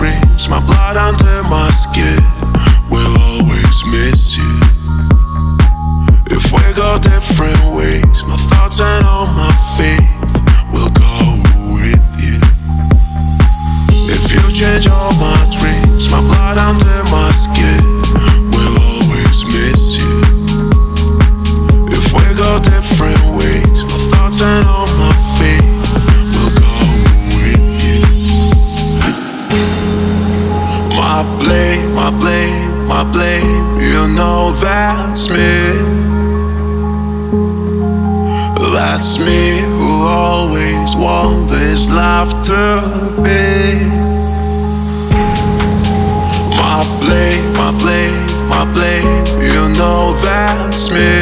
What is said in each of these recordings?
dreams, my blood under my skin will always miss you. If we go different ways, my thoughts and all my faith will go with you. If you change all my My blame, my blame, my blame, you know that's me. That's me who always want this life to be. My blame, my blame, my blame, you know that's me.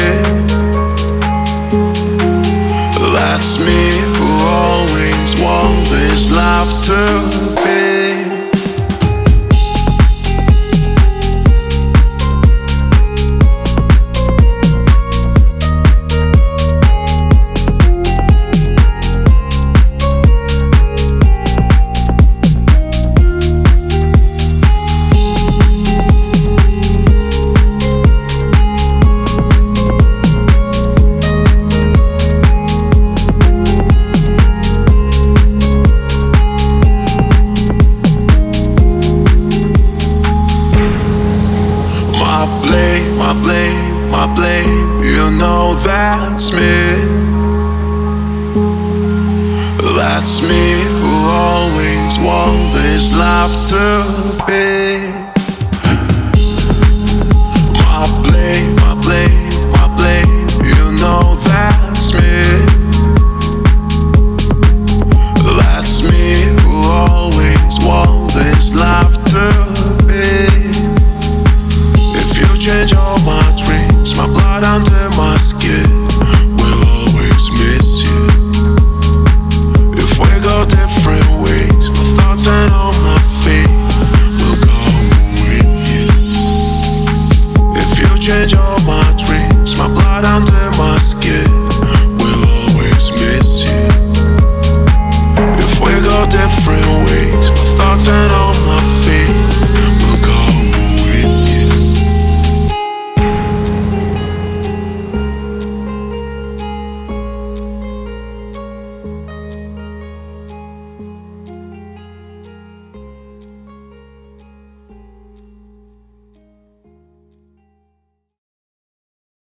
That's me who always want this life to my blame, you know that's me. That's me who always want this life to be. Different ways, my thoughts and